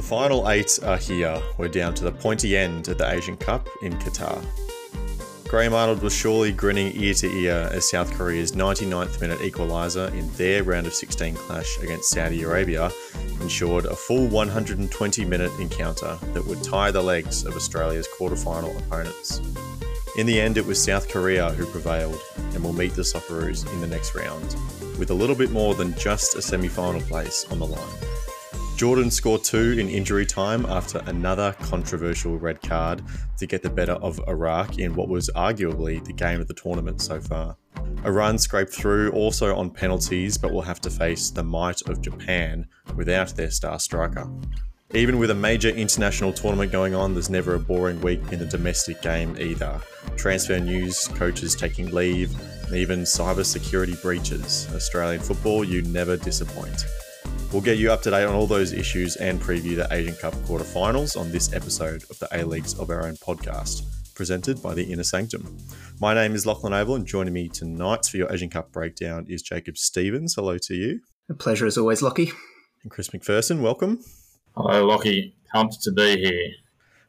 The final eight are here. We're down to the pointy end of the Asian Cup in Qatar. Graham Arnold was surely grinning ear to ear as South Korea's 99th minute equaliser in their round of 16 clash against Saudi Arabia ensured a full 120 minute encounter that would tie the legs of Australia's quarter-final opponents. In the end, it was South Korea who prevailed and will meet the Socceroos in the next round, with a little bit more than just a semi final place on the line. Jordan scored two in injury time after another controversial red card to get the better of Iraq in what was arguably the game of the tournament so far. Iran scraped through also on penalties, but will have to face the might of Japan without their star striker. Even with a major international tournament going on, there's never a boring week in the domestic game either. Transfer news, coaches taking leave, and even cyber security breaches. Australian football, you never disappoint. We'll get you up to date on all those issues and preview the Asian Cup quarterfinals on this episode of the A Leagues of Our Own podcast, presented by the Inner Sanctum. My name is Lachlan Avil, and joining me tonight for your Asian Cup breakdown is Jacob Stevens. Hello to you. A pleasure as always, Lockie. And Chris Macpherson, welcome. Hello, Lockie. Pumped to be here.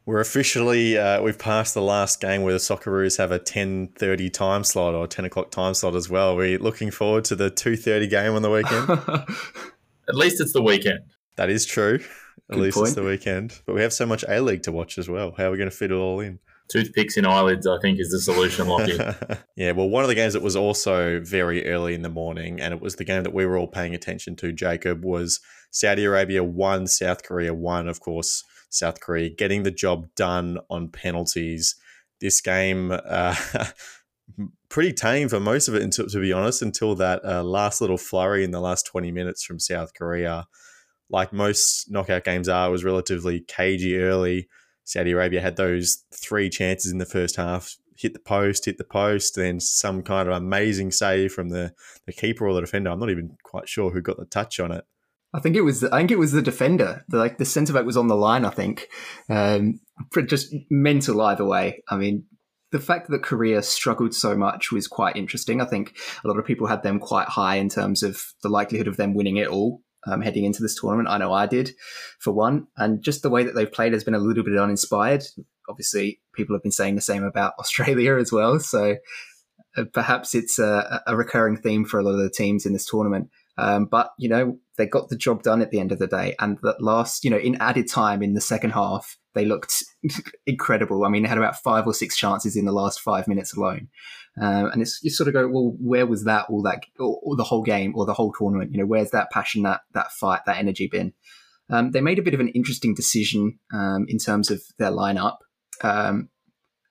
We're officially uh, we've passed the last game where the Socceroos have a ten thirty time slot or ten o'clock time slot as well. We're looking forward to the two thirty game on the weekend. At least it's the weekend. That is true. At Good least point. it's the weekend. But we have so much A League to watch as well. How are we going to fit it all in? Toothpicks in eyelids, I think, is the solution, Lockie. yeah, well, one of the games that was also very early in the morning, and it was the game that we were all paying attention to, Jacob, was Saudi Arabia 1, South Korea 1. Of course, South Korea getting the job done on penalties. This game, uh, pretty tame for most of it, until, to be honest, until that uh, last little flurry in the last 20 minutes from South Korea. Like most knockout games are, it was relatively cagey early. Saudi Arabia had those three chances in the first half hit the post, hit the post, then some kind of amazing save from the, the keeper or the defender. I'm not even quite sure who got the touch on it. I think it was. I think it was the defender. The, like the centre back was on the line. I think. Um, just mental either way. I mean, the fact that Korea struggled so much was quite interesting. I think a lot of people had them quite high in terms of the likelihood of them winning it all. Um, heading into this tournament, I know I did, for one, and just the way that they've played has been a little bit uninspired. Obviously, people have been saying the same about Australia as well, so uh, perhaps it's a, a recurring theme for a lot of the teams in this tournament. Um, but you know, they got the job done at the end of the day. And that last, you know, in added time in the second half, they looked incredible. I mean, they had about five or six chances in the last five minutes alone. Um, and it's you sort of go, well, where was that all that, or, or the whole game, or the whole tournament? You know, where's that passion, that that fight, that energy been? Um, they made a bit of an interesting decision um, in terms of their lineup. Um,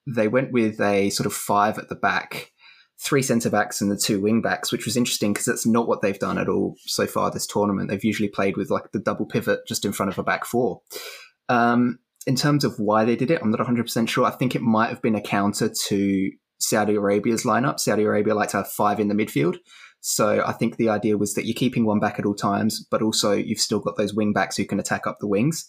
they went with a sort of five at the back, three centre backs and the two wing backs, which was interesting because that's not what they've done at all so far this tournament. They've usually played with like the double pivot just in front of a back four. Um, in terms of why they did it, I'm not 100% sure. I think it might have been a counter to Saudi Arabia's lineup. Saudi Arabia like to have five in the midfield. So I think the idea was that you're keeping one back at all times, but also you've still got those wing backs who can attack up the wings.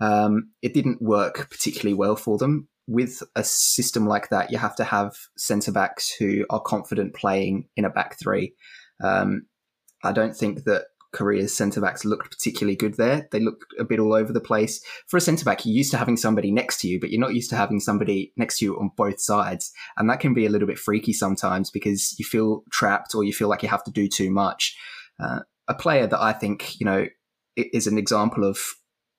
Um, it didn't work particularly well for them. With a system like that, you have to have centre backs who are confident playing in a back three. Um, I don't think that Korea's centre backs looked particularly good there. They looked a bit all over the place. For a centre back, you're used to having somebody next to you, but you're not used to having somebody next to you on both sides. And that can be a little bit freaky sometimes because you feel trapped or you feel like you have to do too much. Uh, a player that I think, you know, is an example of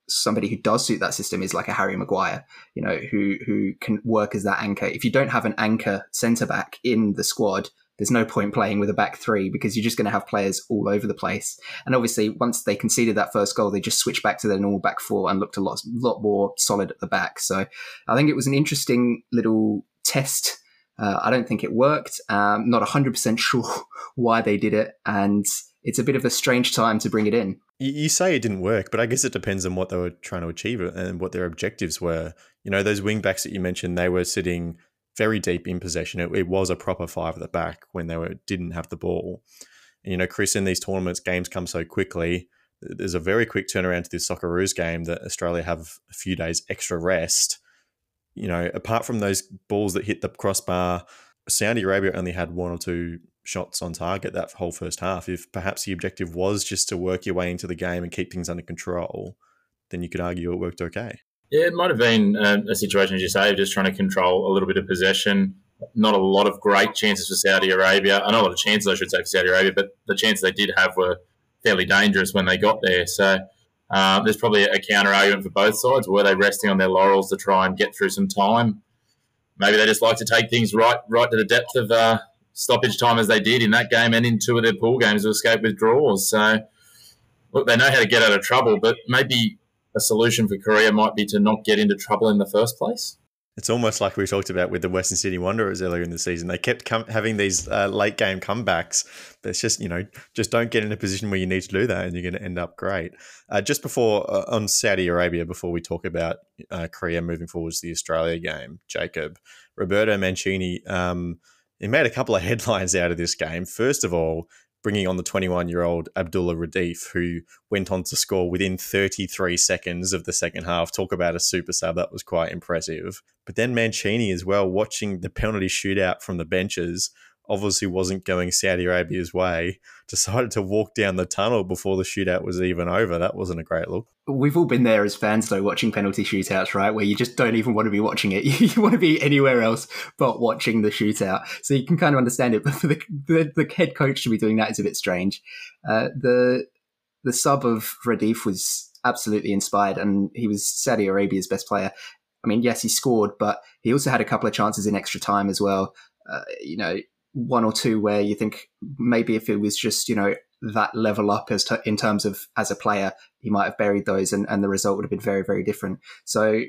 somebody who does suit that system is like a Harry Maguire, you know, who who can work as that anchor. If you don't have an anchor centre back in the squad, there's no point playing with a back three because you're just going to have players all over the place. And obviously, once they conceded that first goal, they just switched back to their normal back four and looked a lot, lot more solid at the back. So I think it was an interesting little test. Uh, I don't think it worked. Um, not 100% sure why they did it. And it's a bit of a strange time to bring it in. You, you say it didn't work, but I guess it depends on what they were trying to achieve and what their objectives were. You know, those wing backs that you mentioned, they were sitting very deep in possession. It, it was a proper five at the back when they were didn't have the ball. And, you know, Chris, in these tournaments, games come so quickly. There's a very quick turnaround to this Socceroos game that Australia have a few days extra rest. You know, apart from those balls that hit the crossbar, Saudi Arabia only had one or two shots on target that whole first half. If perhaps the objective was just to work your way into the game and keep things under control, then you could argue it worked okay. Yeah, it might have been a, a situation, as you say, of just trying to control a little bit of possession. Not a lot of great chances for Saudi Arabia. I know a lot of chances, I should say, for Saudi Arabia, but the chances they did have were fairly dangerous when they got there. So uh, there's probably a counter argument for both sides. Were they resting on their laurels to try and get through some time? Maybe they just like to take things right, right to the depth of uh, stoppage time as they did in that game and in two of their pool games to escape withdrawals. So look, they know how to get out of trouble, but maybe a solution for Korea might be to not get into trouble in the first place. It's almost like we talked about with the Western Sydney Wanderers earlier in the season. They kept com- having these uh, late game comebacks. It's just, you know, just don't get in a position where you need to do that and you're going to end up great. Uh, just before, uh, on Saudi Arabia, before we talk about uh, Korea moving forwards to the Australia game, Jacob, Roberto Mancini, um, he made a couple of headlines out of this game. First of all, bringing on the 21 year old Abdullah Radif, who went on to score within 33 seconds of the second half. Talk about a super sub. That was quite impressive. But then Mancini as well, watching the penalty shootout from the benches, obviously wasn't going Saudi Arabia's way, decided to walk down the tunnel before the shootout was even over. That wasn't a great look. We've all been there as fans, though, watching penalty shootouts, right? Where you just don't even want to be watching it. You want to be anywhere else but watching the shootout. So you can kind of understand it. But for the, the, the head coach to be doing that is a bit strange. Uh, the the sub of Radif was absolutely inspired, and he was Saudi Arabia's best player. I mean, yes, he scored, but he also had a couple of chances in extra time as well. Uh, you know, one or two where you think maybe if it was just you know that level up as to, in terms of as a player, he might have buried those, and, and the result would have been very very different. So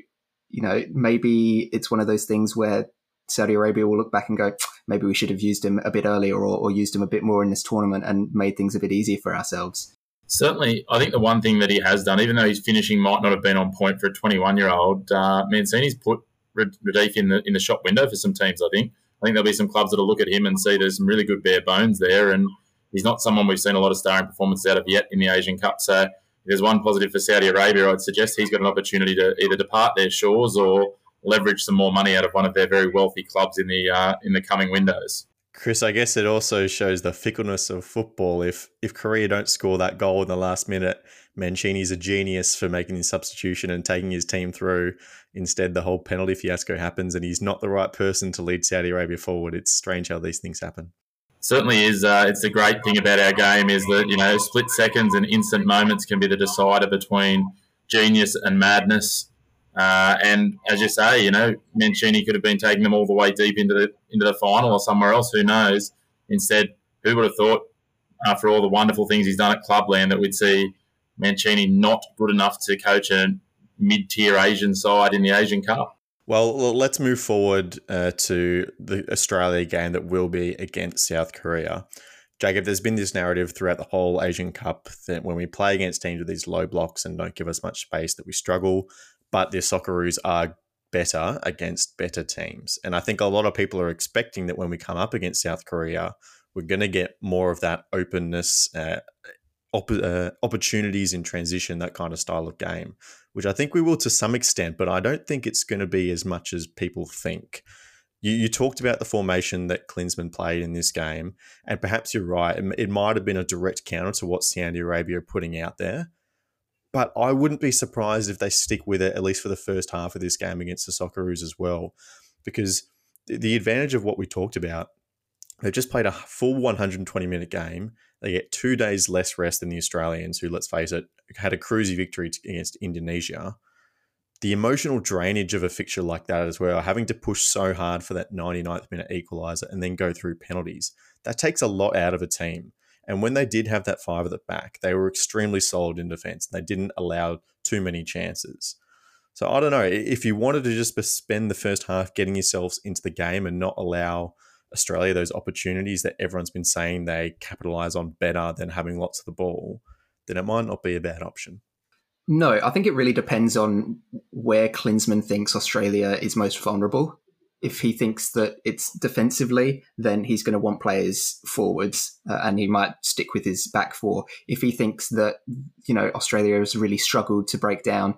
you know maybe it's one of those things where Saudi Arabia will look back and go, maybe we should have used him a bit earlier or, or used him a bit more in this tournament and made things a bit easier for ourselves. Certainly, I think the one thing that he has done, even though his finishing might not have been on point for a 21 year old, uh, Mancini's put Radif in the in the shop window for some teams. I think I think there'll be some clubs that'll look at him and see there's some really good bare bones there, and he's not someone we've seen a lot of starring performances out of yet in the Asian Cup. So there's one positive for Saudi Arabia, I'd suggest he's got an opportunity to either depart their shores or leverage some more money out of one of their very wealthy clubs in the uh, in the coming windows. Chris, I guess it also shows the fickleness of football. If if Korea don't score that goal in the last minute, Mancini's a genius for making his substitution and taking his team through. Instead, the whole penalty fiasco happens, and he's not the right person to lead Saudi Arabia forward. It's strange how these things happen. Certainly is. Uh, it's the great thing about our game is that you know split seconds and instant moments can be the decider between genius and madness. Uh, and as you say, you know Mancini could have been taking them all the way deep into the into the final or somewhere else. Who knows? Instead, who would have thought after all the wonderful things he's done at Clubland that we'd see Mancini not good enough to coach a mid tier Asian side in the Asian Cup. Well, let's move forward uh, to the Australia game that will be against South Korea. Jacob, there's been this narrative throughout the whole Asian Cup that when we play against teams with these low blocks and don't give us much space, that we struggle. But the Socceroos are better against better teams, and I think a lot of people are expecting that when we come up against South Korea, we're going to get more of that openness, uh, op- uh, opportunities in transition, that kind of style of game, which I think we will to some extent, but I don't think it's going to be as much as people think. You, you talked about the formation that Klinsmann played in this game, and perhaps you're right. It, it might have been a direct counter to what Saudi Arabia are putting out there. But I wouldn't be surprised if they stick with it, at least for the first half of this game against the Socceroos as well. Because the advantage of what we talked about, they've just played a full 120 minute game they get two days less rest than the Australians, who, let's face it, had a cruisy victory against Indonesia. The emotional drainage of a fixture like that as well, having to push so hard for that 99th minute equaliser and then go through penalties, that takes a lot out of a team. And when they did have that five at the back, they were extremely solid in defence. They didn't allow too many chances. So I don't know if you wanted to just spend the first half getting yourselves into the game and not allow Australia those opportunities that everyone's been saying they capitalize on better than having lots of the ball, then it might not be a bad option. No, I think it really depends on where Klinsmann thinks Australia is most vulnerable. If he thinks that it's defensively, then he's going to want players forwards, uh, and he might stick with his back four. If he thinks that you know Australia has really struggled to break down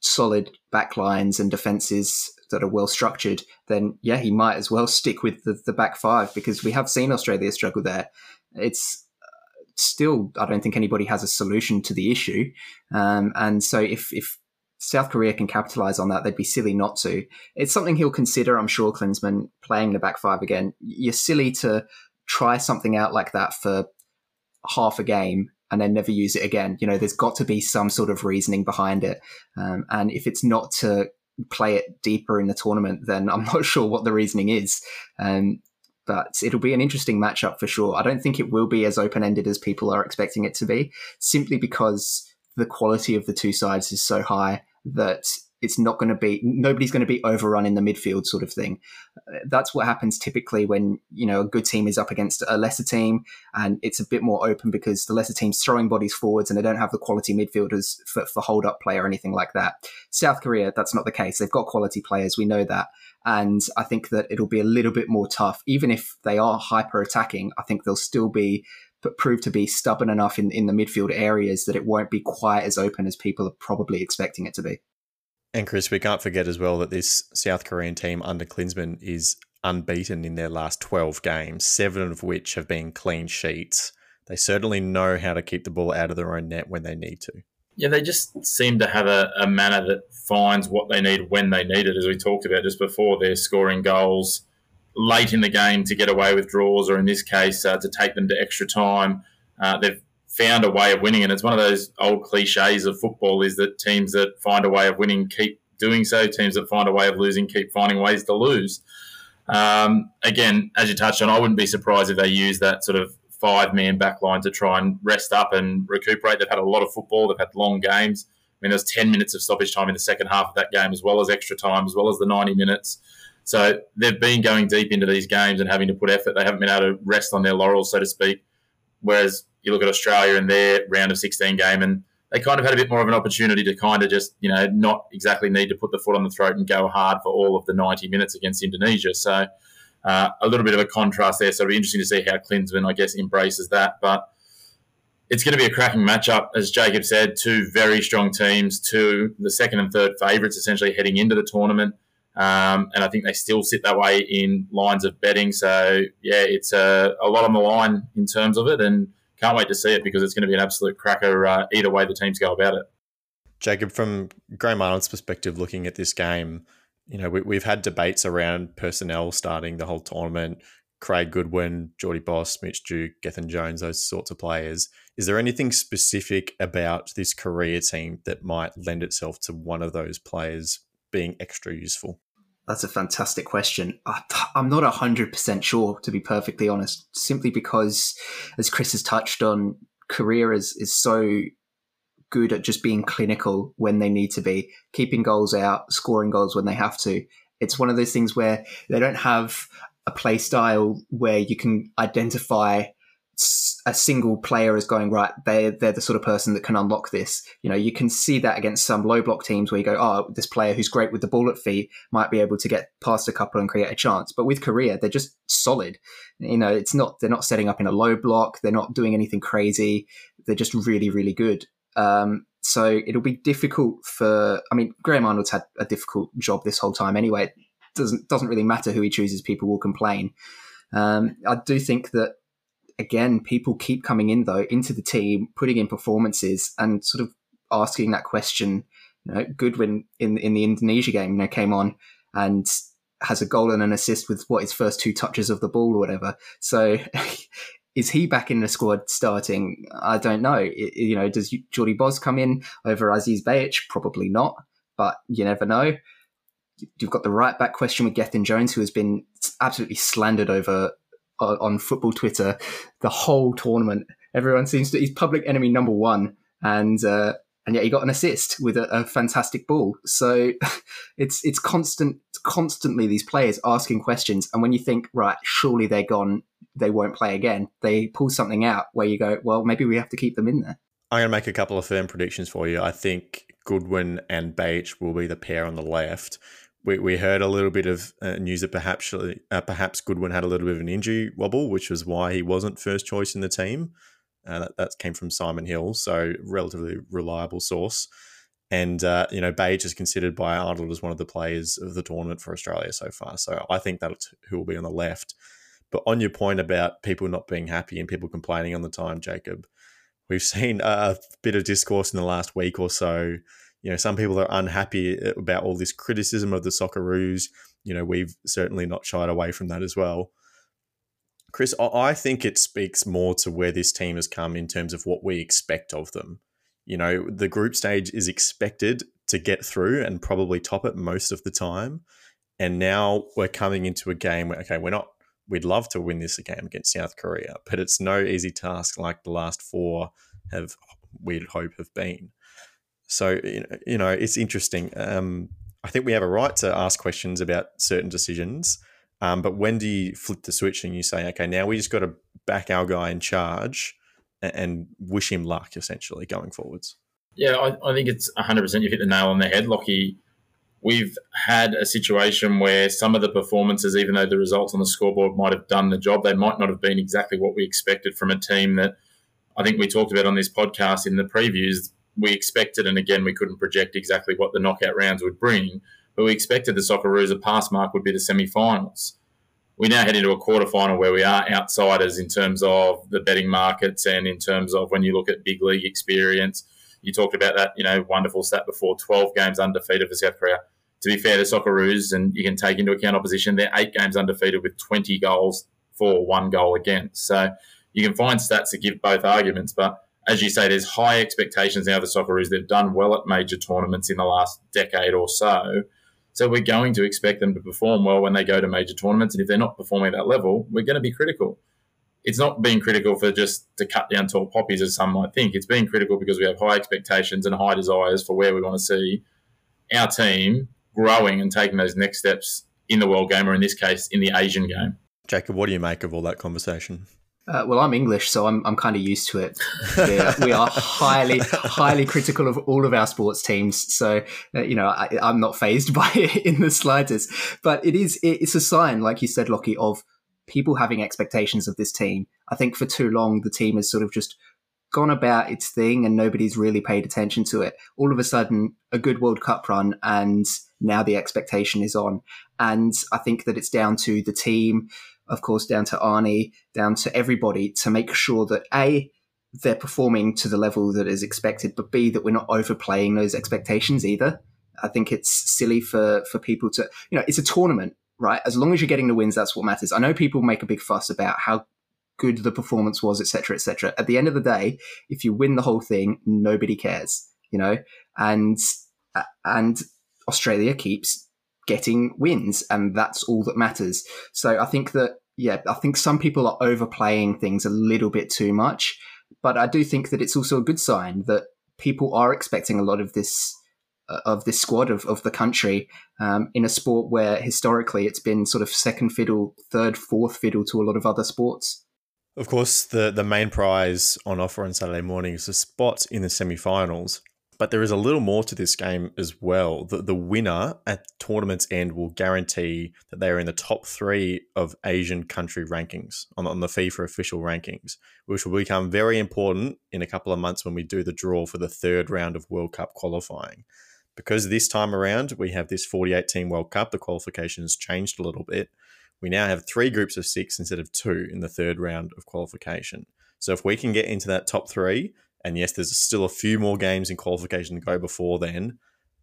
solid backlines and defenses that are well structured, then yeah, he might as well stick with the, the back five because we have seen Australia struggle there. It's still, I don't think anybody has a solution to the issue. Um, and so if, if South Korea can capitalize on that. They'd be silly not to. It's something he'll consider, I'm sure, Klinsmann, playing the back five again. You're silly to try something out like that for half a game and then never use it again. You know, there's got to be some sort of reasoning behind it. Um, and if it's not to play it deeper in the tournament, then I'm not sure what the reasoning is. Um, but it'll be an interesting matchup for sure. I don't think it will be as open ended as people are expecting it to be, simply because the quality of the two sides is so high that it's not going to be nobody's going to be overrun in the midfield sort of thing. That's what happens typically when you know a good team is up against a lesser team and it's a bit more open because the lesser team's throwing bodies forwards and they don't have the quality midfielders for, for hold up play or anything like that. South korea that's not the case. They've got quality players we know that and i think that it'll be a little bit more tough even if they are hyper attacking i think they'll still be but prove to be stubborn enough in, in the midfield areas that it won't be quite as open as people are probably expecting it to be. And Chris, we can't forget as well that this South Korean team under Klinsmann is unbeaten in their last 12 games, seven of which have been clean sheets. They certainly know how to keep the ball out of their own net when they need to. Yeah, they just seem to have a, a manner that finds what they need when they need it, as we talked about just before. They're scoring goals late in the game to get away with draws, or in this case, uh, to take them to extra time. Uh, they've found a way of winning, and it's one of those old cliches of football: is that teams that find a way of winning keep doing so. Teams that find a way of losing keep finding ways to lose. Um, again, as you touched on, I wouldn't be surprised if they use that sort of five man back line to try and rest up and recuperate. They've had a lot of football, they've had long games. I mean, there's 10 minutes of stoppage time in the second half of that game, as well as extra time, as well as the 90 minutes. So they've been going deep into these games and having to put effort. They haven't been able to rest on their laurels, so to speak. Whereas you look at Australia in their round of 16 game and they kind of had a bit more of an opportunity to kind of just, you know, not exactly need to put the foot on the throat and go hard for all of the 90 minutes against Indonesia. So uh, a little bit of a contrast there. So it'll be interesting to see how Klinsmann, I guess, embraces that. But it's going to be a cracking matchup, as Jacob said. Two very strong teams, two the second and third favourites essentially heading into the tournament. Um, and I think they still sit that way in lines of betting. So, yeah, it's a, a, lot on the line in terms of it. And can't wait to see it because it's going to be an absolute cracker uh, either way the teams go about it. Jacob, from Graham Arnold's perspective, looking at this game, you know, we, have had debates around personnel starting the whole tournament. Craig Goodwin, Geordie Bos, Mitch Duke, Gethin Jones, those sorts of players. Is there anything specific about this Korea team that might lend itself to one of those players being extra useful? That's a fantastic question. I'm not 100% sure, to be perfectly honest, simply because, as Chris has touched on, Korea is, is so good at just being clinical when they need to be, keeping goals out, scoring goals when they have to. It's one of those things where they don't have a play style where you can identify a single player as going right. They they're the sort of person that can unlock this. You know, you can see that against some low block teams where you go, oh, this player who's great with the ball at feet might be able to get past a couple and create a chance. But with Korea, they're just solid. You know, it's not they're not setting up in a low block. They're not doing anything crazy. They're just really really good. Um, so it'll be difficult for. I mean, Graham Arnold's had a difficult job this whole time anyway. It doesn't doesn't really matter who he chooses. People will complain. Um, I do think that again, people keep coming in though into the team, putting in performances, and sort of asking that question. You know, Goodwin in in the Indonesia game, you know, came on and has a goal and an assist with what his first two touches of the ball or whatever. So. is he back in the squad starting? I don't know. It, you know, does Geordie Bos come in over Aziz Behich? Probably not, but you never know. You've got the right back question with Gethin Jones, who has been absolutely slandered over on football Twitter the whole tournament. Everyone seems to he's public enemy number one, and uh, and yet he got an assist with a, a fantastic ball. So it's it's constant, constantly these players asking questions, and when you think right, surely they're gone, they won't play again. They pull something out where you go, well, maybe we have to keep them in there. I'm going to make a couple of firm predictions for you. I think Goodwin and Behich will be the pair on the left we, we heard a little bit of uh, news that perhaps uh, perhaps Goodwin had a little bit of an injury wobble, which was why he wasn't first choice in the team. Uh, that, that came from Simon Hill, so relatively reliable source. And uh, you know, Bage is considered by Arnold as one of the players of the tournament for Australia so far. So I think that's who will be on the left. But on your point about people not being happy and people complaining on the time, Jacob, we've seen a bit of discourse in the last week or so You know, some people are unhappy about all this criticism of the Socceroos. You know, we've certainly not shied away from that as well. Chris, I think it speaks more to where this team has come in terms of what we expect of them. You know, the group stage is expected to get through and probably top it most of the time. And now we're coming into a game where, okay, we're not, we'd love to win this game against South Korea, but it's no easy task like the last four have, we'd hope, have been. So, you know, it's interesting. Um, I think we have a right to ask questions about certain decisions um, but when do you flip the switch and you say, okay, now we just got to back our guy in charge and, wish him luck, essentially, going forwards? Yeah, I, I think it's 100% you hit the nail on the head, Lockie. We've had a situation where some of the performances, even though the results on the scoreboard might have done the job, they might not have been exactly what we expected from a team that I think we talked about on this podcast in the previews. We expected, and again, we couldn't project exactly what the knockout rounds would bring but we expected the Socceroos, pass mark would be the semi-finals. We now head into a quarterfinal where we are outsiders in terms of the betting markets and in terms of when you look at big league experience. You talked about that, you know, wonderful stat before: twelve games undefeated for South Korea. To be fair, the Socceroos, and you can take into account opposition, they're eight games undefeated with twenty goals for, one goal against. So you can find stats that give both arguments, but as you say, there's high expectations now. The Socceroos they've done well at major tournaments in the last decade or so. So we're going to expect them to perform well when they go to major tournaments. And if they're not performing at that level, we're going to be critical. It's not being critical for just to cut down tall poppies, as some might think. It's being critical because we have high expectations and high desires for where we want to see our team growing and taking those next steps in the world game, or in this case, in the Asian game. Jacob, what do you make of all that conversation? Uh, well, I'm English, so I'm, I'm kind of used to it. we are highly, highly critical of all of our sports teams. So, uh, you know, I, am not phased by it in the slightest. But it is, it's a sign, like you said, Lockie, of people having expectations of this team. I think for too long, the team has sort of just gone about its thing and nobody's really paid attention to it. All of a sudden, a good World Cup run, and now the expectation is on. And I think that it's down to the team of course, down to Arnie, down to everybody to make sure that A, they're performing to the level that is expected, but B, that we're not overplaying those expectations either. I think it's silly for, for people to, you know, it's a tournament, right? As long as you're getting the wins, that's what matters. I know people make a big fuss about how good the performance was, etc., etc. At the end of the day, if you win the whole thing, nobody cares, you know, and and Australia keeps getting wins, and that's all that matters. So I think that yeah, I think some people are overplaying things a little bit too much, but I do think that it's also a good sign that people are expecting a lot of this uh, of this squad of, of the country um, in a sport where historically it's been sort of second fiddle, third, fourth fiddle to a lot of other sports. Of course, the, the main prize on offer on Saturday morning is a spot in the semi finals. But there is a little more to this game as well. The, the winner at tournament's end will guarantee that they are in the top three of Asian country rankings on, on the FIFA official rankings, which will become very important in a couple of months when we do the draw for the third round of World Cup qualifying. Because this time around we have this 48 team World Cup, the qualifications changed a little bit. We now have three groups of six instead of two in the third round of qualification. So if we can get into that top three, and yes, there's still a few more games in qualification to go before then.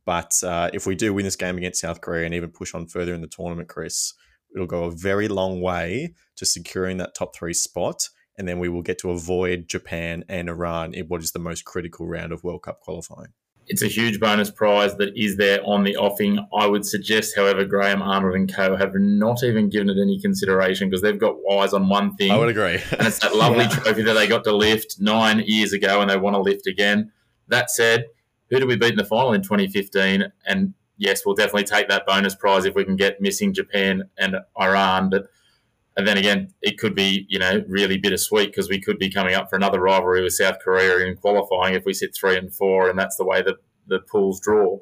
But uh, if we do win this game against South Korea and even push on further in the tournament, Chris, it'll go a very long way to securing that top three spot. And then we will get to avoid Japan and Iran in what is the most critical round of World Cup qualifying it's a huge bonus prize that is there on the offing. I would suggest, however, Graham Arnold and Co. have not even given it any consideration because they've got eyes on one thing. I would agree. and it's that lovely yeah. trophy that they got to lift nine years ago and they want to lift again. That said, who did we beat in the final in 2015? And yes, we'll definitely take that bonus prize if we can get missing Japan and Iran. But and then again, it could be, you know, really bittersweet because we could be coming up for another rivalry with South Korea in qualifying if we sit three and four, and that's the way that the pools draw.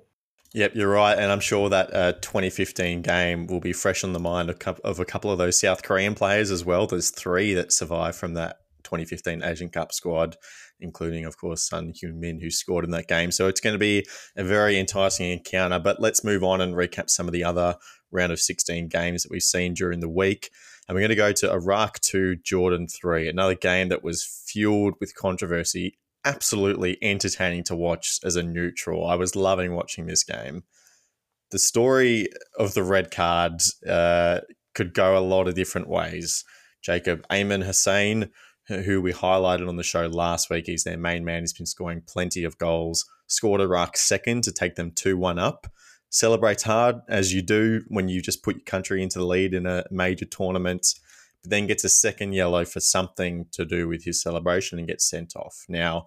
Yep, you're right, and I'm sure that uh, 2015 game will be fresh on the mind of a couple of those South Korean players as well. There's three that survived from that 2015 Asian Cup squad, including, of course, Son Heung-min, who scored in that game. So it's going to be a very enticing encounter. But let's move on and recap some of the other round of 16 games that we've seen during the week. And we're going to go to Iraq 2, Jordan 3, another game that was fueled with controversy absolutely entertaining to watch as a neutral. I was loving watching this game. The story of the red card uh, could go a lot of different ways. Jacob Aymen Hussein, who we highlighted on the show last week, he's their main man. He's been scoring plenty of goals, scored Iraq second to take them 2 1 up. Celebrates hard, as you do when you just put your country into the lead in a major tournament, but then gets a second yellow for something to do with his celebration and gets sent off. Now,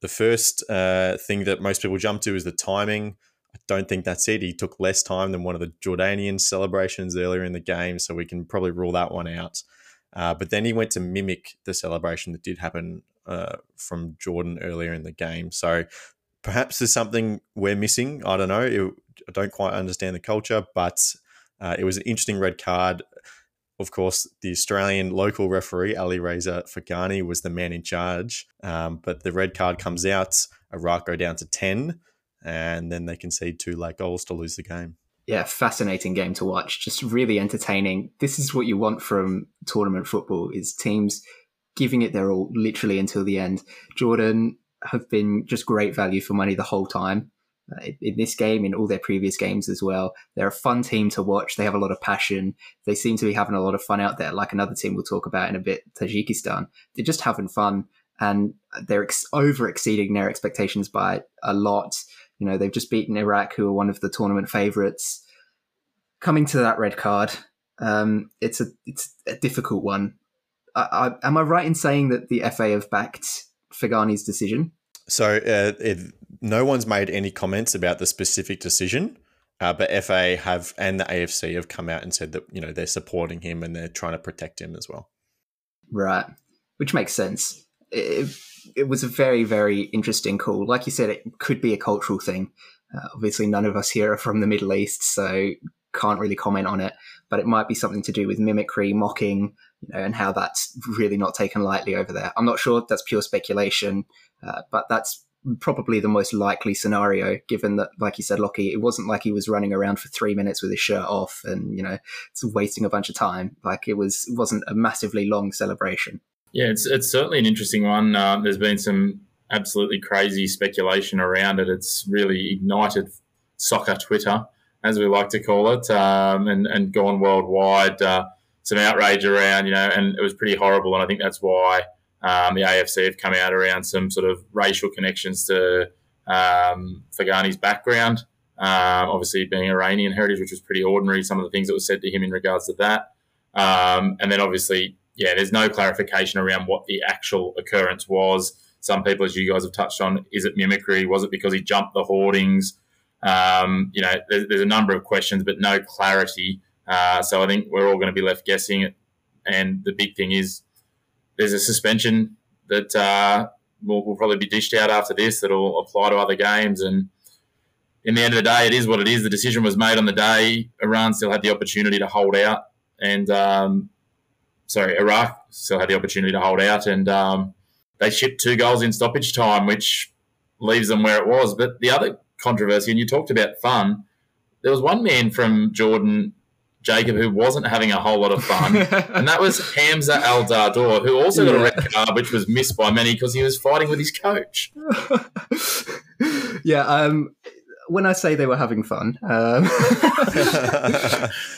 the first uh, thing that most people jump to is the timing. I don't think that's it. He took less time than one of the Jordanian celebrations earlier in the game, so we can probably rule that one out. Uh, but then he went to mimic the celebration that did happen uh, from Jordan earlier in the game. So perhaps there's something we're missing. I don't know. It, I don't quite understand the culture, but uh, it was an interesting red card. Of course, the Australian local referee, Ali Reza Faghani, was the man in charge. Um, but the red card comes out. Iraq go down to 10, and then they concede two late goals to lose the game yeah, fascinating game to watch. Just really entertaining. This is what you want from tournament football: is teams giving it their all, literally until the end. Jordan have been just great value for money the whole time. Uh, in this game, in all their previous games as well, they're a fun team to watch. They have a lot of passion. They seem to be having a lot of fun out there. Like another team we'll talk about in a bit, Tajikistan. They're just having fun, and they're ex- over exceeding their expectations by a lot you know, they've just beaten Iraq, who are one of the tournament favourites. Coming to that red card, um, it's a it's a difficult one. I, I, am I right in saying that the FA have backed Faghani's decision? So uh, it, no one's made any comments about the specific decision, uh, but FA have and the AFC have come out and said that you know they're supporting him and they're trying to protect him as well. Right, which makes sense. It, it was a very, very interesting call. Like you said, it could be a cultural thing. Uh, obviously, none of us here are from the Middle East, so can't really comment on it. But it might be something to do with mimicry, mocking, you know, and how that's really not taken lightly over there. I'm not sure. That's pure speculation, uh, but that's probably the most likely scenario, given that, like you said, Lockie, it wasn't like he was running around for three minutes with his shirt off and you know, it's wasting a bunch of time. Like it was, it wasn't a massively long celebration. Yeah, it's it's certainly an interesting one. Uh, there's been some absolutely crazy speculation around it. It's really ignited soccer Twitter, as we like to call it, um, and and gone worldwide. Uh, some outrage around, you know, and it was pretty horrible. And I think that's why um, the AFC have come out around some sort of racial connections to um, Faghani's background. Um, obviously, being Iranian heritage, which was pretty ordinary. Some of the things that were said to him in regards to that, um, and then obviously yeah, there's no clarification around what the actual occurrence was. Some people, as you guys have touched on, is it mimicry? Was it because he jumped the hoardings? Um, you know, there's, there's, a number of questions, but no clarity. Uh, so I think we're all going to be left guessing. And the big thing is there's a suspension that uh, will, will, probably be dished out after this that'll apply to other games. And in the end of the day, it is what it is. The decision was made on the day. Iran still had the opportunity to hold out. And um, sorry, Iraq still had the opportunity to hold out, and um, they shipped two goals in stoppage time, which leaves them where it was. But the other controversy, and you talked about fun, there was one man from Jordan, Jacob, who wasn't having a whole lot of fun, and that was Hamza Al Dardour, who also got a red card, which was missed by many because he was fighting with his coach. yeah, um, when I say they were having fun, um,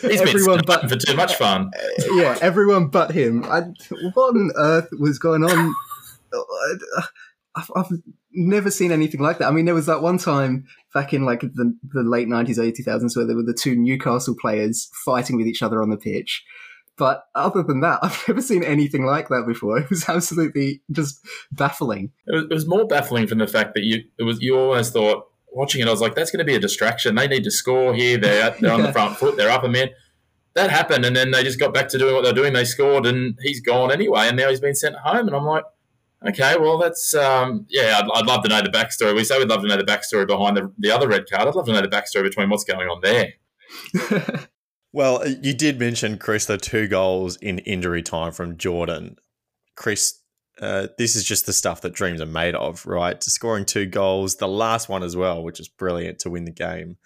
everyone but for too much fun. Yeah, everyone but him. I, what on earth was going on? I've, I've, never seen anything like that. I mean, there was that one time back in like the, the late nineties, early two thousands, where there were the two Newcastle players fighting with each other on the pitch. But other than that, I've never seen anything like that before. It was absolutely just baffling. It was, it was more baffling from the fact that you it was you almost thought watching it, I was like, that's going to be a distraction. They need to score here. They're, they're on the front foot. They're up a man. That happened, and then they just got back to doing what they're doing. They scored, and he's gone anyway, and now he's been sent home. And I'm like, okay, well, that's um, yeah. I'd, I'd, love to know the backstory. We say we'd love to know the backstory behind the, the other red card. I'd love to know the backstory between what's going on there. well, you did mention Chris the two goals in injury time from Jordan. Chris, uh, this is just the stuff that dreams are made of, right? Scoring two goals, the last one as well, which is brilliant to win the game.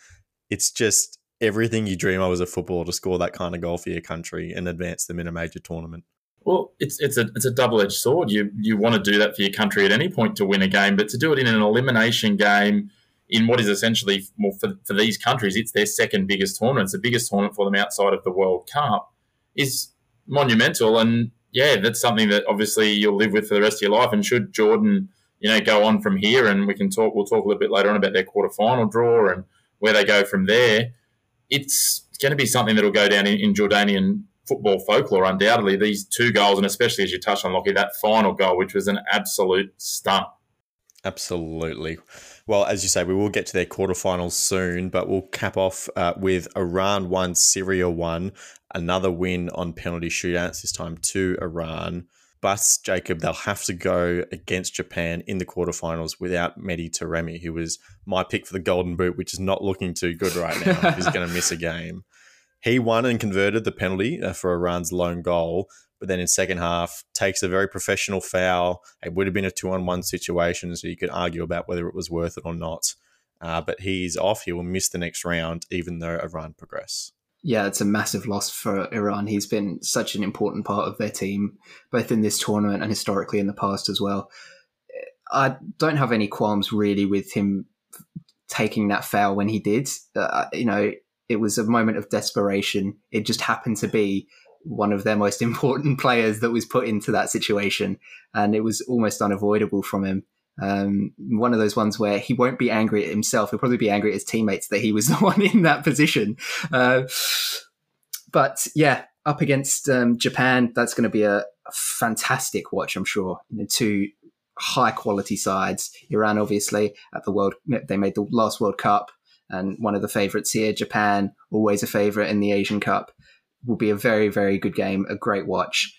It's just everything you dream of as a footballer to score that kind of goal for your country and advance them in a major tournament. Well, it's it's a it's a double edged sword. You you want to do that for your country at any point to win a game, but to do it in an elimination game in what is essentially well, for, for these countries, it's their second biggest tournament. It's the biggest tournament for them outside of the World Cup. Is monumental, and yeah, that's something that obviously you'll live with for the rest of your life. And should Jordan, you know, go on from here, and we can talk, we'll talk a little bit later on about their quarterfinal draw and where they go from there. It's going to be something that will go down in, in Jordanian football folklore, undoubtedly. These two goals, and especially as you touched on, Lockie, that final goal, which was an absolute stunt. Absolutely. Well, as you say, we will get to their quarterfinals soon, but we'll cap off uh, with Iran 1, Syria 1, another win on penalty shootouts, this time to Iran. But, Jacob, they'll have to go against Japan in the quarterfinals without Mehdi Taremi, who was my pick for the Golden Boot, which is not looking too good right now. He's going to miss a game. He won and converted the penalty uh, for Iran's lone goal, but then in second half takes a very professional foul. It would have been a two on one situation, so you could argue about whether it was worth it or not. Uh, but he's off. He will miss the next round, even though Iran progress. Yeah, it's a massive loss for Iran. He's been such an important part of their team, both in this tournament and historically in the past as well. I don't have any qualms really with him taking that foul when he did. Uh, you know, it was a moment of desperation. It just happened to be one of their most important players that was put into that situation, and it was almost unavoidable from him. Um, one of those ones where he won't be angry at himself; he'll probably be angry at his teammates that he was the one in that position. Uh, but yeah, up against um, Japan, that's going to be a, fantastic watch, I'm sure. Two high quality sides. Iran, obviously, at the world, they made the last World Cup and one of the favourites here. Japan, always a favourite in the Asian Cup, will be a very, very good game, a great watch.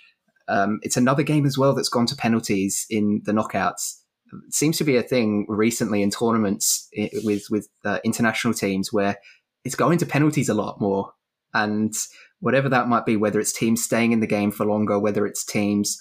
Um, it's another game as well that's gone to penalties in the knockouts. It seems to be a thing recently in tournaments with with uh, international teams where it's going to penalties a lot more, and whatever that might be, whether it's teams staying in the game for longer, whether it's teams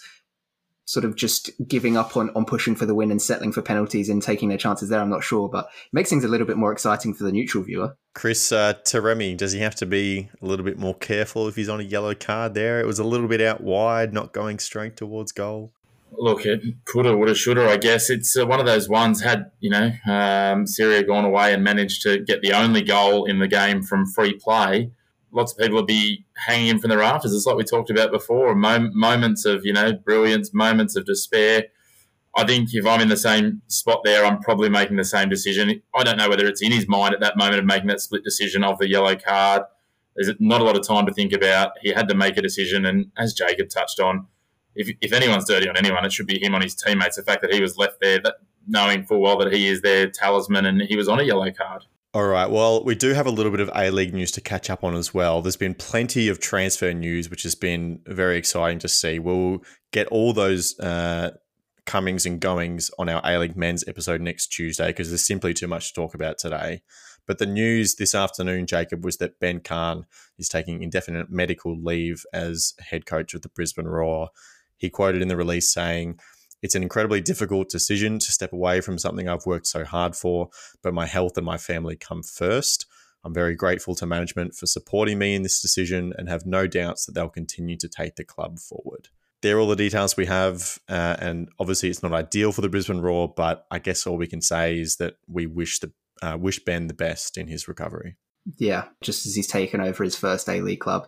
sort of just giving up on, on pushing for the win and settling for penalties and taking their chances there. I'm not sure, but it makes things a little bit more exciting for the neutral viewer. Chris uh, Taremi, does he have to be a little bit more careful if he's on a yellow card there? It was a little bit out wide, not going straight towards goal. Look, it coulda, woulda, shoulda. I guess it's uh, one of those ones. Had you know um, Syria gone away and managed to get the only goal in the game from free play, lots of people will be hanging in from the rafters. It's like we talked about before. Mom- moments of you know brilliance, moments of despair. I think if I'm in the same spot there, I'm probably making the same decision. I don't know whether it's in his mind at that moment of making that split decision of the yellow card. There's not a lot of time to think about. He had to make a decision, and as Jacob touched on, if, if anyone's dirty on anyone, it should be him on his teammates. The fact that he was left there, that knowing full well that he is their talisman, and he was on a yellow card. All right. Well, we do have a little bit of A League news to catch up on as well. There's been plenty of transfer news, which has been very exciting to see. We'll get all those uh, comings and goings on our A League men's episode next Tuesday because there's simply too much to talk about today. But the news this afternoon, Jacob, was that Ben Cahn is taking indefinite medical leave as head coach of the Brisbane Roar. He quoted in the release saying, it's an incredibly difficult decision to step away from something I've worked so hard for, but my health and my family come first. I'm very grateful to management for supporting me in this decision and have no doubts that they'll continue to take the club forward. There are all the details we have, uh, and obviously it's not ideal for the Brisbane Roar, but I guess all we can say is that we wish the uh, wish Ben the best in his recovery. Yeah, just as he's taken over his first A League club,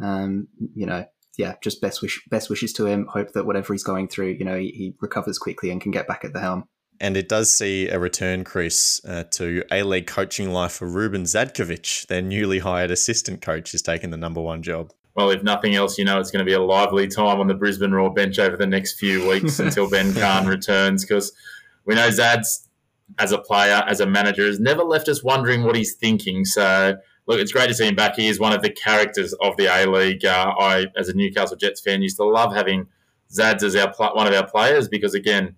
um, you know, yeah, just best wish best wishes to him. Hope that whatever he's going through, you know, he, he recovers quickly and can get back at the helm. And it does see a return, Chris, uh, to A League coaching life for Ruben Zadkovich. Their newly hired assistant coach has taken the number one job. Well, if nothing else, you know it's going to be a lively time on the Brisbane Roar bench over the next few weeks until Ben Cahn returns because we know Zad's, as a player, as a manager, has never left us wondering what he's thinking. So look, it's great to see him back. He is one of the characters of the A League. Uh, I, as a Newcastle Jets fan, used to love having Zads as our one of our players because again,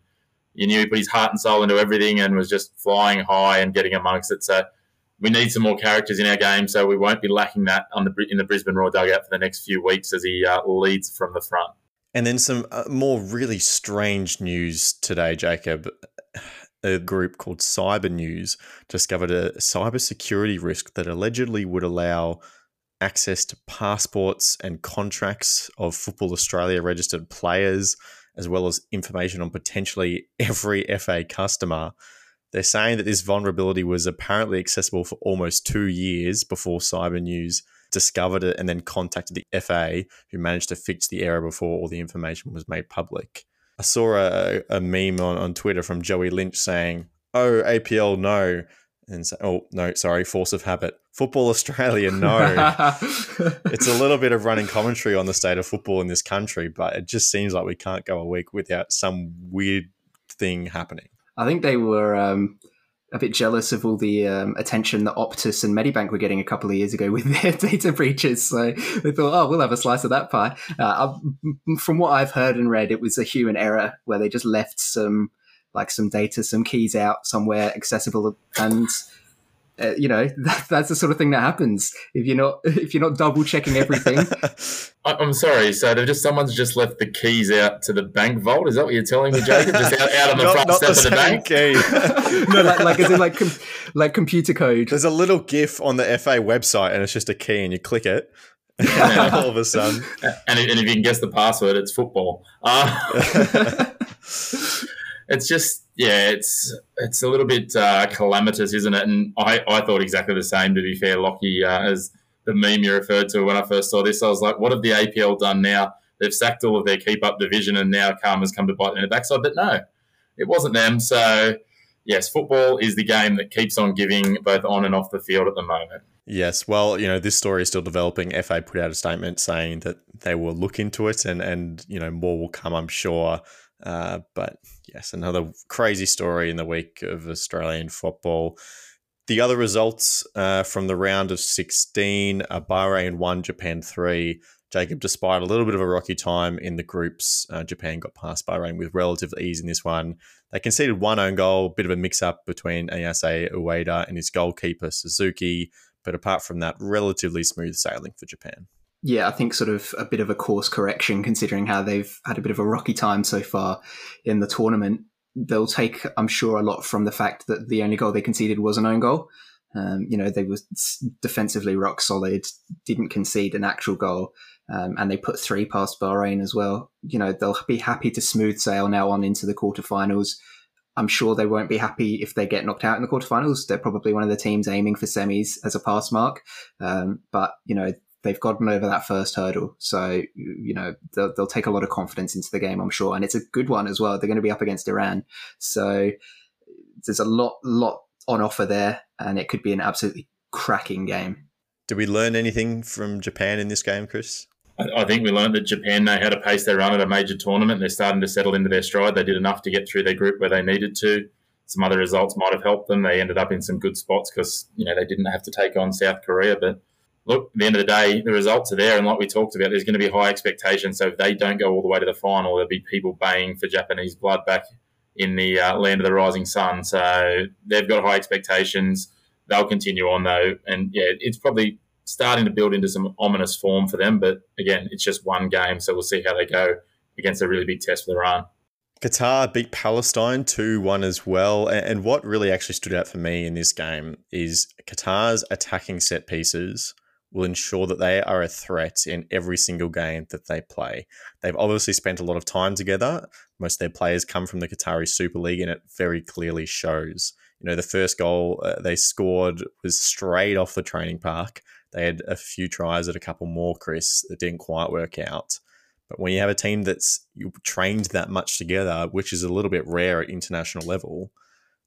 you knew he put his heart and soul into everything and was just flying high and getting amongst it. So we need some more characters in our game, so we won't be lacking that on the in the Brisbane Roar dugout for the next few weeks as he uh, leads from the front. And then some uh, more really strange news today, Jacob a group called Cybernews discovered a cybersecurity risk that allegedly would allow access to passports and contracts of Football Australia registered players, as well as information on potentially every FA customer. They're saying that this vulnerability was apparently accessible for almost two years before Cybernews discovered it and then contacted the FA, who managed to fix the error before all the information was made public. I saw a, a meme on, on Twitter from Joey Lynch saying, Oh, APL, no. And say, oh, no, sorry, force of habit. Football Australia, no. it's a little bit of running commentary on the state of football in this country, but it just seems like we can't go a week without some weird thing happening. I think they were um, a bit jealous of all the um, attention that Optus and Medibank were getting a couple of years ago with their data breaches. So they thought, oh, we'll have a slice of that pie. Uh, from what I've heard and read, it was a human error where they just left some like some data, some keys out somewhere accessible, and uh, you know that, that's the sort of thing that happens if you're not if you're not double checking everything. I'm sorry, so they've just someone's just left the keys out to the bank vault. Is that what you're telling me, Jacob? Just out, out on the not, front not step the of the bank. Key. no, like like, in like com- like computer code. There's a little GIF on the FA website, and it's just a key, and you click it. all of a sudden, and, and, if you can guess the password, it's football. Uh, it's just yeah, it's it's a little bit uh, calamitous, isn't it? And I, I thought exactly the same. To be fair, Lockie, uh, as the meme you referred to when I first saw this, I was like, what have the APL done now? They've sacked all of their KeepUp division, and now karma's come to bite in the backside. But no, it wasn't them. So yes, football is the game that keeps on giving, both on and off the field at the moment. Yes, well, you know, this story is still developing. FA put out a statement saying that they will look into it, and and you know more will come, I'm sure. Uh, but yes, another crazy story in the week of Australian football. The other results uh, from the round of 16 uh, Bahrain 1, Japan 3. Jacob, despite a little bit of a rocky time in the groups, uh, Japan got past Bahrain with relative ease in this one. They conceded one own goal, bit of a mix up between Ayase Ueda and his goalkeeper, Suzuki. But apart from that, relatively smooth sailing for Japan yeah, I think sort of a bit of a course correction considering how they've had a bit of a rocky time so far in the tournament. They'll take, I'm sure, a lot from the fact that the only goal they conceded was an own goal. Um, you know, they were defensively rock solid, didn't concede an actual goal, um, and they put three past Bahrain as well. You know, they'll be happy to smooth sail now on into the quarterfinals. I'm sure they won't be happy if they get knocked out in the quarterfinals. They're probably one of the teams aiming for semis as a pass mark. Um, but, you know, they've gotten over that first hurdle. So, you know, they'll, they'll, take a lot of confidence into the game, I'm sure. And it's a good one as well. They're going to be up against Iran. So there's a lot, lot on offer there, and it could be an absolutely cracking game. Did we learn anything from Japan in this game, Chris? I think we learned that Japan know how to pace their run at a major tournament. They're starting to settle into their stride. They did enough to get through their group where they needed to. Some other results might have helped them. They ended up in some good spots because you know they didn't have to take on South Korea, but look, at the end of the day, the results are there. And like we talked about, there's going to be high expectations. So if they don't go all the way to the final, there'll be people baying for Japanese blood back in the uh, land of the rising sun. So they've got high expectations. They'll continue on, though. And yeah, it's probably starting to build into some ominous form for them. But again, it's just one game. So we'll see how they go against a really big test for Iran. Qatar beat Palestine 2 1 as well. And what really actually stood out for me in this game is Qatar's attacking set pieces will ensure that they are a threat in every single game that they play. They've obviously spent a lot of time together. Most of their players come from the Qatari Super League, and it very clearly shows. You know, the first goal uh, they scored was straight off the training park. They had a few tries at a couple more, Chris, that didn't quite work out. But when you have a team that's trained that much together, which is a little bit rare at international level,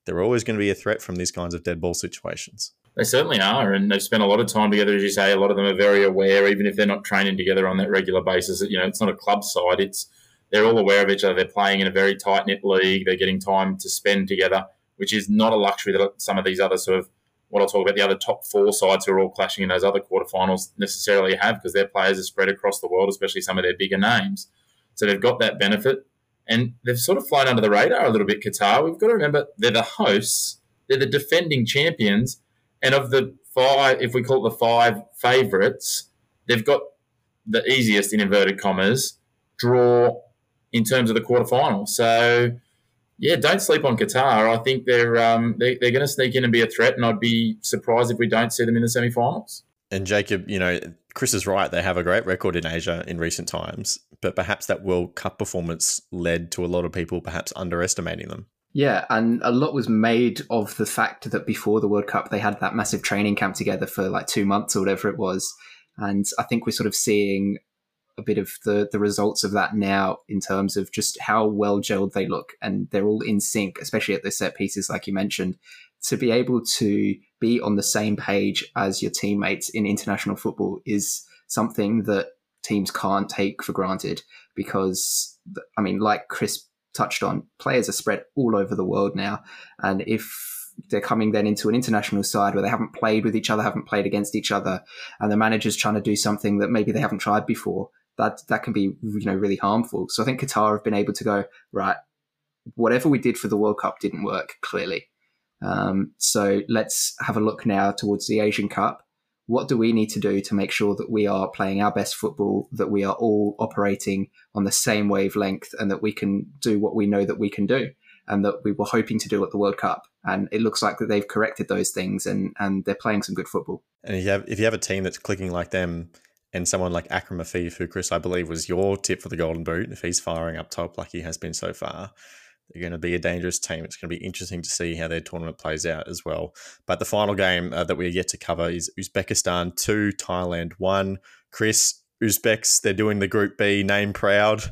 they're always going to be a threat from these kinds of dead ball situations. They certainly are, and they've spent a lot of time together, as you say. A lot of them are very aware, even if they're not training together on that regular basis. You know, it's not a club side; it's they're all aware of each other. They're playing in a very tight knit league. They're getting time to spend together, which is not a luxury that some of these other sort of what I'll talk about the other top four sides who are all clashing in those other quarterfinals necessarily have because their players are spread across the world, especially some of their bigger names. So they've got that benefit, and they've sort of flown under the radar a little bit. Qatar, we've got to remember they're the hosts, they're the defending champions and of the five, if we call it the five favourites, they've got the easiest, in inverted commas, draw in terms of the quarterfinal. So, yeah, don't sleep on Qatar. I think they're um, they, they're going to sneak in and be a threat, and I'd be surprised if we don't see them in the semi-finals. And Jacob, you know, Chris is right. They have a great record in Asia in recent times, but perhaps that World Cup performance led to a lot of people perhaps underestimating them. Yeah, and a lot was made of the fact that before the World Cup, they had that massive training camp together for like two months or whatever it was. And I think we're sort of seeing a bit of the the results of that now in terms of just how well gelled they look, and they're all in sync, especially at the set pieces, like you mentioned. To be able to be on the same page as your teammates in international football is something that teams can't take for granted because, I mean, like Chris touched on, players are spread all over the world now, and if they're coming then into an international side where they haven't played with each other, haven't played against each other, and the manager's trying to do something that maybe they haven't tried before. That that can be you know really harmful. So I think Qatar have been able to go right. Whatever we did for the World Cup didn't work clearly. Um, so let's have a look now towards the Asian Cup. What do we need to do to make sure that we are playing our best football, that we are all operating on the same wavelength, and that we can do what we know that we can do? and that we were hoping to do at the World Cup. And it looks like that they've corrected those things and, and they're playing some good football. And if you have if you have a team that's clicking like them and someone like Akram Afif, who Chris I believe was your tip for the Golden Boot, if he's firing up top like he has been so far, they're going to be a dangerous team. It's going to be interesting to see how their tournament plays out as well. But the final game uh, that we're yet to cover is Uzbekistan two, Thailand one. Chris, Uzbeks, they're doing the Group B name proud.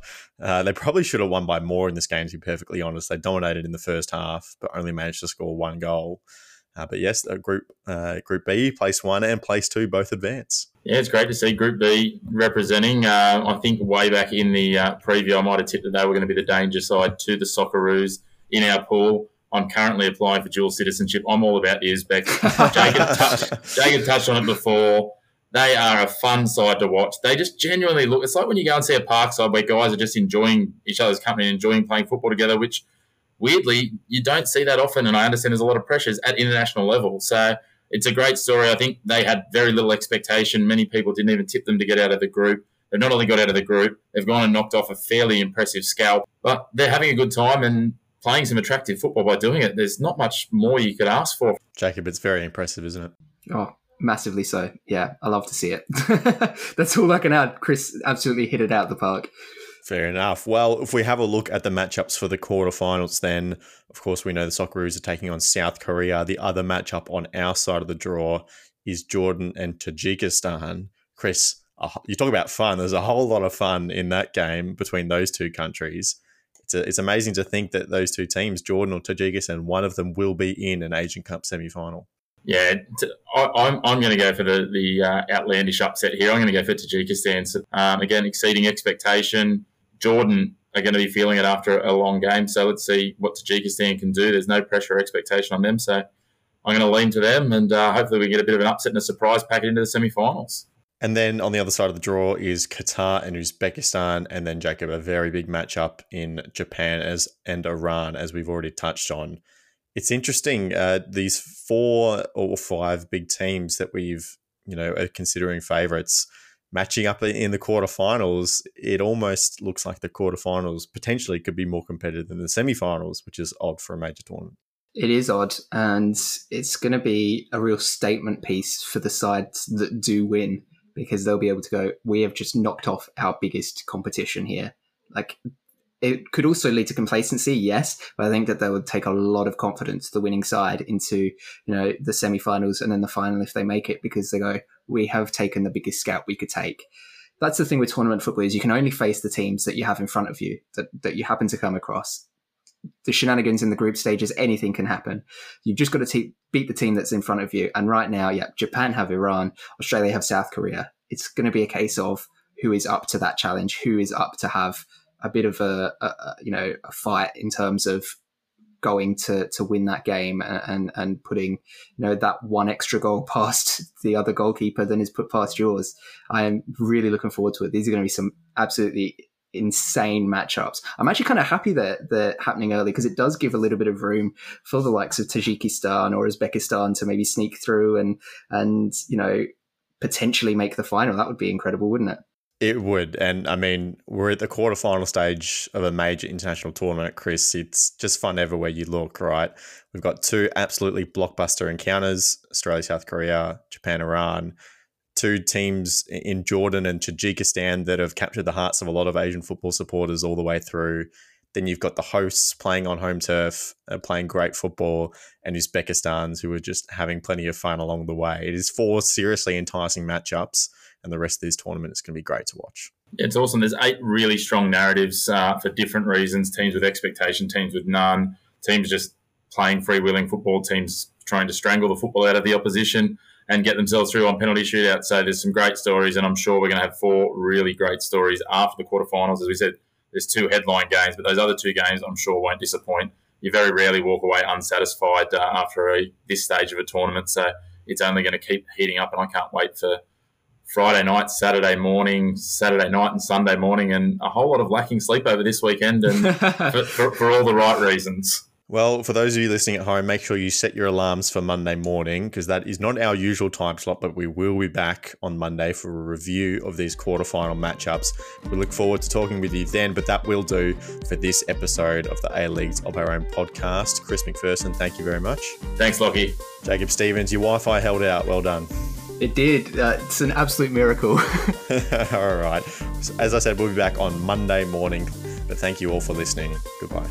Uh, they probably should have won by more in this game, to be perfectly honest. They dominated in the first half, but only managed to score one goal. Uh, but yes, uh, Group uh, Group B, place one and place two both advance. Yeah, it's great to see Group B representing. Uh, I think way back in the uh, preview, I might have tipped that they were going to be the danger side to the Socceroos in our pool. I'm currently applying for dual citizenship. I'm all about the Uzbeks. Jacob, touched, Jacob touched on it before. They are a fun side to watch. They just genuinely look. It's like when you go and see a park side where guys are just enjoying each other's company and enjoying playing football together, which weirdly you don't see that often. And I understand there's a lot of pressures at international level. So it's a great story. I think they had very little expectation. Many people didn't even tip them to get out of the group. They've not only got out of the group, they've gone and knocked off a fairly impressive scalp, but they're having a good time and playing some attractive football by doing it. There's not much more you could ask for. Jacob, it's very impressive, isn't it? Oh, Massively so. Yeah, I love to see it. That's all I can add. Chris absolutely hit it out of the park. Fair enough. Well, if we have a look at the matchups for the quarterfinals, then of course we know the Socceroos are taking on South Korea. The other matchup on our side of the draw is Jordan and Tajikistan. Chris, you talk about fun. There's a whole lot of fun in that game between those two countries. It's, a, it's amazing to think that those two teams, Jordan or Tajikistan, one of them will be in an Asian Cup semi final. Yeah, I, am I'm, going to go for the, the uh, outlandish upset here. I'm going to go for Tajikistan. So, um, again, exceeding expectation. Jordan are going to be feeling it after a long game. So let's see what Tajikistan can do. There's no pressure or expectation on them. So I'm going to lean to them and uh, hopefully we get a bit of an upset and a surprise packet into the semi finals. And then on the other side of the draw is Qatar and Uzbekistan, and then Jacob, a very big matchup in Japan as and Iran, as we've already touched on it's interesting. Uh, these four or five big teams that we've, you know, are considering favourites matching up in the quarterfinals. It almost looks like the quarterfinals potentially could be more competitive than the semifinals, which is odd for a major tournament. It is odd, and it's going to be a real statement piece for the sides that do win because they'll be able to go, we have just knocked off our biggest competition here. Like it could also lead to complacency, yes, but I think that they would take a lot of confidence, the winning side, into you know the semi-finals and then the final if they make it, because they go, we have taken the biggest scout we could take. That's the thing with tournament football is you can only face the teams that you have in front of you that, that you happen to come across. The shenanigans in the group stages, anything can happen. You've just got to te- beat the team that's in front of you. And right now, yeah, Japan have Iran, Australia have South Korea. It's going to be a case of who is up to that challenge, who is up to have a bit of a, a, you know a fight in terms of going to to win that game and, and, putting you know that one extra goal past the other goalkeeper than is put past yours. I am really looking forward to it. These are going to be some absolutely insane matchups. I'm actually kind of happy that they're happening early because it does give a little bit of room for the likes of Tajikistan or Uzbekistan to maybe sneak through and and you know potentially make the final. That would be incredible, wouldn't it? It would. And I mean, we're at the quarterfinal stage of a major international tournament, Chris. It's just fun everywhere you look, right? We've got two absolutely blockbuster encounters Australia, South Korea, Japan, Iran. two teams in Jordan and Tajikistan that have captured the hearts of a lot of Asian football supporters all the way through. Then you've got the hosts playing on home turf, uh, playing great football, and Uzbekistan's who are just having plenty of fun along the way. It is four seriously enticing matchups, and the rest of this tournament is going to be great to watch. It's awesome. There's eight really strong narratives uh, for different reasons teams with expectation, teams with none, teams just playing free wheeling football, teams trying to strangle the football out of the opposition and get themselves through on penalty shootout. So there's some great stories, and I'm sure we're going to have four really great stories after the quarterfinals. As we said, there's two headline games, but those other two games I'm sure won't disappoint. You very rarely walk away unsatisfied uh, after a, this stage of a tournament, so it's only going to keep heating up, and I can't wait for Friday night, Saturday morning, Saturday night, and Sunday morning, and a whole lot of lacking sleep over this weekend, and for, for, for all the right reasons. Well, for those of you listening at home, make sure you set your alarms for Monday morning because that is not our usual time slot, but we will be back on Monday for a review of these quarterfinal matchups. We look forward to talking with you then, but that will do for this episode of the A Leagues of Our Own podcast. Chris Macpherson, thank you very much. Thanks, Lockie. Jacob Stevens, your Wi Fi held out. Well done. It did. Uh, it's an absolute miracle. all right. As I said, we'll be back on Monday morning, but thank you all for listening. Goodbye.